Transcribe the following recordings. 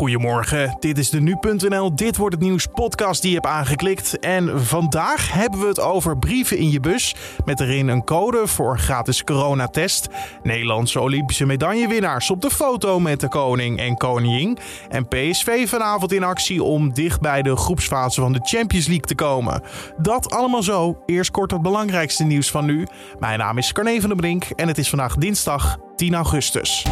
Goedemorgen, dit is de Nu.nl Dit Wordt Het Nieuws podcast die je hebt aangeklikt. En vandaag hebben we het over brieven in je bus met erin een code voor gratis coronatest. Nederlandse Olympische medaillewinnaars op de foto met de koning en koningin. En PSV vanavond in actie om dicht bij de groepsfase van de Champions League te komen. Dat allemaal zo. Eerst kort het belangrijkste nieuws van nu. Mijn naam is Carne van der Brink en het is vandaag dinsdag 10 augustus.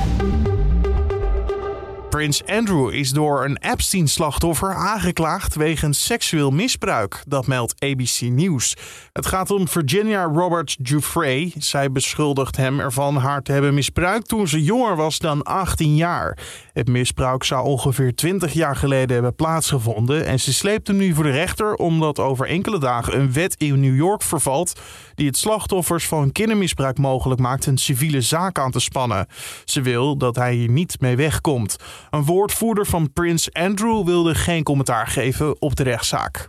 Prins Andrew is door een Epstein-slachtoffer aangeklaagd wegens seksueel misbruik. Dat meldt ABC News. Het gaat om Virginia Roberts Giuffre. Zij beschuldigt hem ervan haar te hebben misbruikt toen ze jonger was dan 18 jaar. Het misbruik zou ongeveer 20 jaar geleden hebben plaatsgevonden. En ze sleept hem nu voor de rechter omdat over enkele dagen een wet in New York vervalt. die het slachtoffers van kindermisbruik mogelijk maakt een civiele zaak aan te spannen. Ze wil dat hij hier niet mee wegkomt. Een woordvoerder van Prins Andrew wilde geen commentaar geven op de rechtszaak.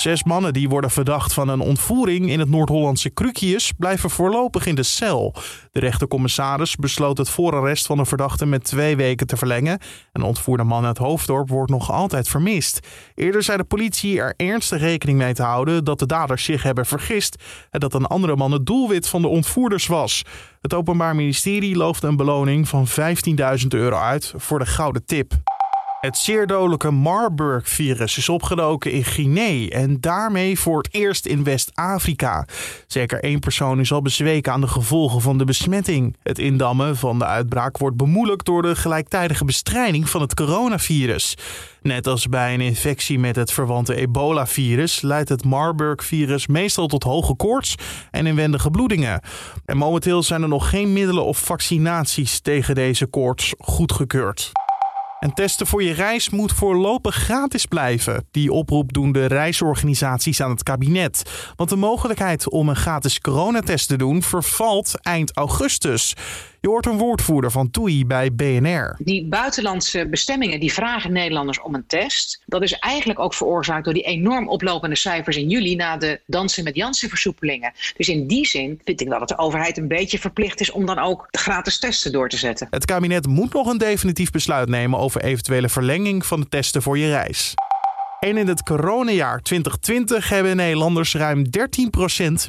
Zes mannen die worden verdacht van een ontvoering in het Noord-Hollandse Krukius blijven voorlopig in de cel. De rechtercommissaris besloot het voorarrest van de verdachte met twee weken te verlengen. Een ontvoerde man uit Hoofddorp wordt nog altijd vermist. Eerder zei de politie er ernstig rekening mee te houden dat de daders zich hebben vergist en dat een andere man het doelwit van de ontvoerders was. Het Openbaar Ministerie loofde een beloning van 15.000 euro uit voor de gouden tip. Het zeer dodelijke Marburg-virus is opgedoken in Guinea en daarmee voor het eerst in West-Afrika. Zeker één persoon is al bezweken aan de gevolgen van de besmetting. Het indammen van de uitbraak wordt bemoeilijkt door de gelijktijdige bestrijding van het coronavirus. Net als bij een infectie met het verwante ebola-virus leidt het Marburg-virus meestal tot hoge koorts en inwendige bloedingen. En momenteel zijn er nog geen middelen of vaccinaties tegen deze koorts goedgekeurd. En testen voor je reis moet voorlopig gratis blijven. Die oproep doen de reisorganisaties aan het kabinet. Want de mogelijkheid om een gratis coronatest te doen vervalt eind augustus. Je hoort een woordvoerder van TUI bij BNR. Die buitenlandse bestemmingen die vragen Nederlanders om een test. Dat is eigenlijk ook veroorzaakt door die enorm oplopende cijfers in juli na de dansen met Janssen versoepelingen. Dus in die zin vind ik dat de overheid een beetje verplicht is om dan ook de gratis testen door te zetten. Het kabinet moet nog een definitief besluit nemen over eventuele verlenging van de testen voor je reis. En in het coronajaar 2020 hebben Nederlanders ruim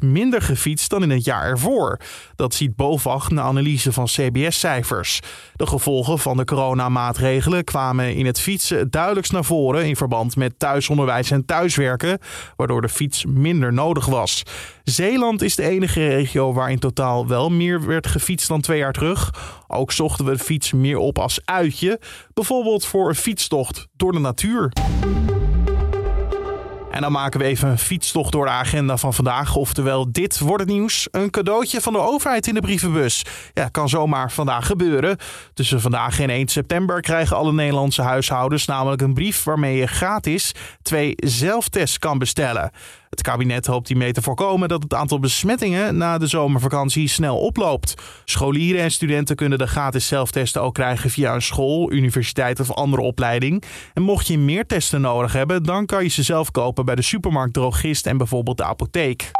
13% minder gefietst dan in het jaar ervoor. Dat ziet BOVAG na analyse van CBS-cijfers. De gevolgen van de coronamaatregelen kwamen in het fietsen het duidelijkst naar voren in verband met thuisonderwijs en thuiswerken, waardoor de fiets minder nodig was. Zeeland is de enige regio waar in totaal wel meer werd gefietst dan twee jaar terug. Ook zochten we de fiets meer op als uitje, bijvoorbeeld voor een fietstocht door de natuur. En dan maken we even een fietstocht door de agenda van vandaag. Oftewel, dit wordt het nieuws. Een cadeautje van de overheid in de brievenbus. Ja, kan zomaar vandaag gebeuren. Tussen vandaag en 1 september krijgen alle Nederlandse huishoudens namelijk een brief waarmee je gratis twee zelftests kan bestellen. Het kabinet hoopt hiermee te voorkomen dat het aantal besmettingen na de zomervakantie snel oploopt. Scholieren en studenten kunnen de gratis zelftesten ook krijgen via een school, universiteit of andere opleiding. En mocht je meer testen nodig hebben, dan kan je ze zelf kopen bij de supermarkt, drogist en bijvoorbeeld de apotheek.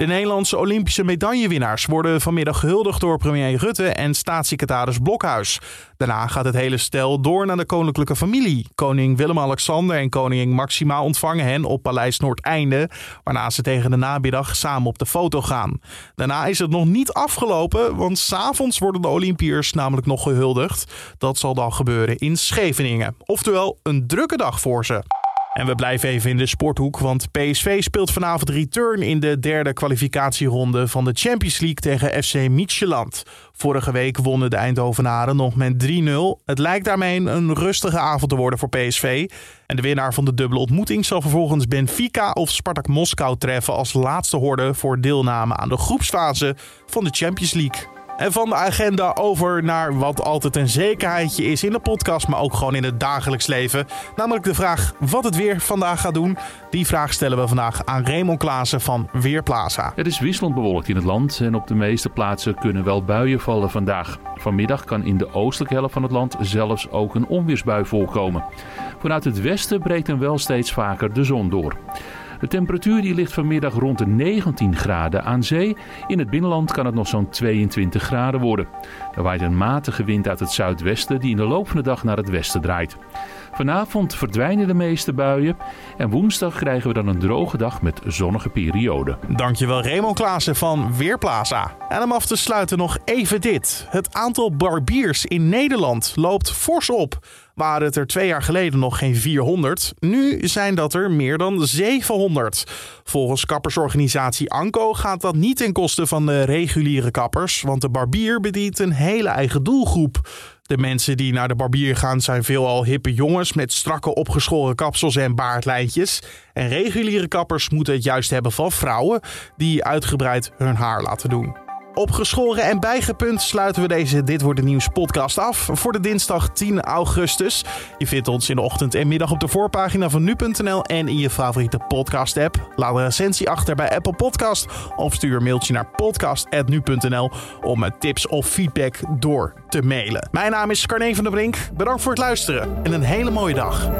De Nederlandse Olympische medaillewinnaars worden vanmiddag gehuldigd door premier Rutte en staatssecretaris Blokhuis. Daarna gaat het hele stel door naar de koninklijke familie. Koning Willem-Alexander en koningin Maxima ontvangen hen op Paleis Noordeinde, waarna ze tegen de namiddag samen op de foto gaan. Daarna is het nog niet afgelopen, want s'avonds worden de Olympiërs namelijk nog gehuldigd. Dat zal dan gebeuren in Scheveningen. Oftewel een drukke dag voor ze. En we blijven even in de sporthoek, want PSV speelt vanavond return in de derde kwalificatieronde van de Champions League tegen FC Midtjylland. Vorige week wonnen de Eindhovenaren nog met 3-0. Het lijkt daarmee een rustige avond te worden voor PSV. En de winnaar van de dubbele ontmoeting zal vervolgens Benfica of Spartak Moskou treffen als laatste horde voor deelname aan de groepsfase van de Champions League. En van de agenda over naar wat altijd een zekerheidje is in de podcast, maar ook gewoon in het dagelijks leven. Namelijk de vraag wat het weer vandaag gaat doen. Die vraag stellen we vandaag aan Raymond Klaassen van Weerplaza. Het is wisselend bewolkt in het land en op de meeste plaatsen kunnen wel buien vallen vandaag. Vanmiddag kan in de oostelijke helft van het land zelfs ook een onweersbui voorkomen. Vanuit het westen breekt dan wel steeds vaker de zon door. De temperatuur die ligt vanmiddag rond de 19 graden aan zee. In het binnenland kan het nog zo'n 22 graden worden. Er waait een matige wind uit het zuidwesten die in de loop van de dag naar het westen draait. Vanavond verdwijnen de meeste buien en woensdag krijgen we dan een droge dag met zonnige perioden. Dankjewel Raymond Klaassen van Weerplaza. En om af te sluiten nog even dit. Het aantal barbiers in Nederland loopt fors op. Waren het er twee jaar geleden nog geen 400, nu zijn dat er meer dan 700. Volgens kappersorganisatie Anko gaat dat niet ten koste van de reguliere kappers, want de barbier bedient een hele eigen doelgroep. De mensen die naar de barbier gaan zijn veelal hippe jongens met strakke opgeschoren kapsels en baardlijntjes. En reguliere kappers moeten het juist hebben van vrouwen die uitgebreid hun haar laten doen. Opgeschoren en bijgepunt sluiten we deze Dit Wordt Het Nieuws podcast af voor de dinsdag 10 augustus. Je vindt ons in de ochtend en middag op de voorpagina van nu.nl en in je favoriete podcast app. Laat een recensie achter bij Apple Podcast of stuur een mailtje naar podcast.nu.nl om tips of feedback door te mailen. Mijn naam is Carne van der Brink. Bedankt voor het luisteren en een hele mooie dag.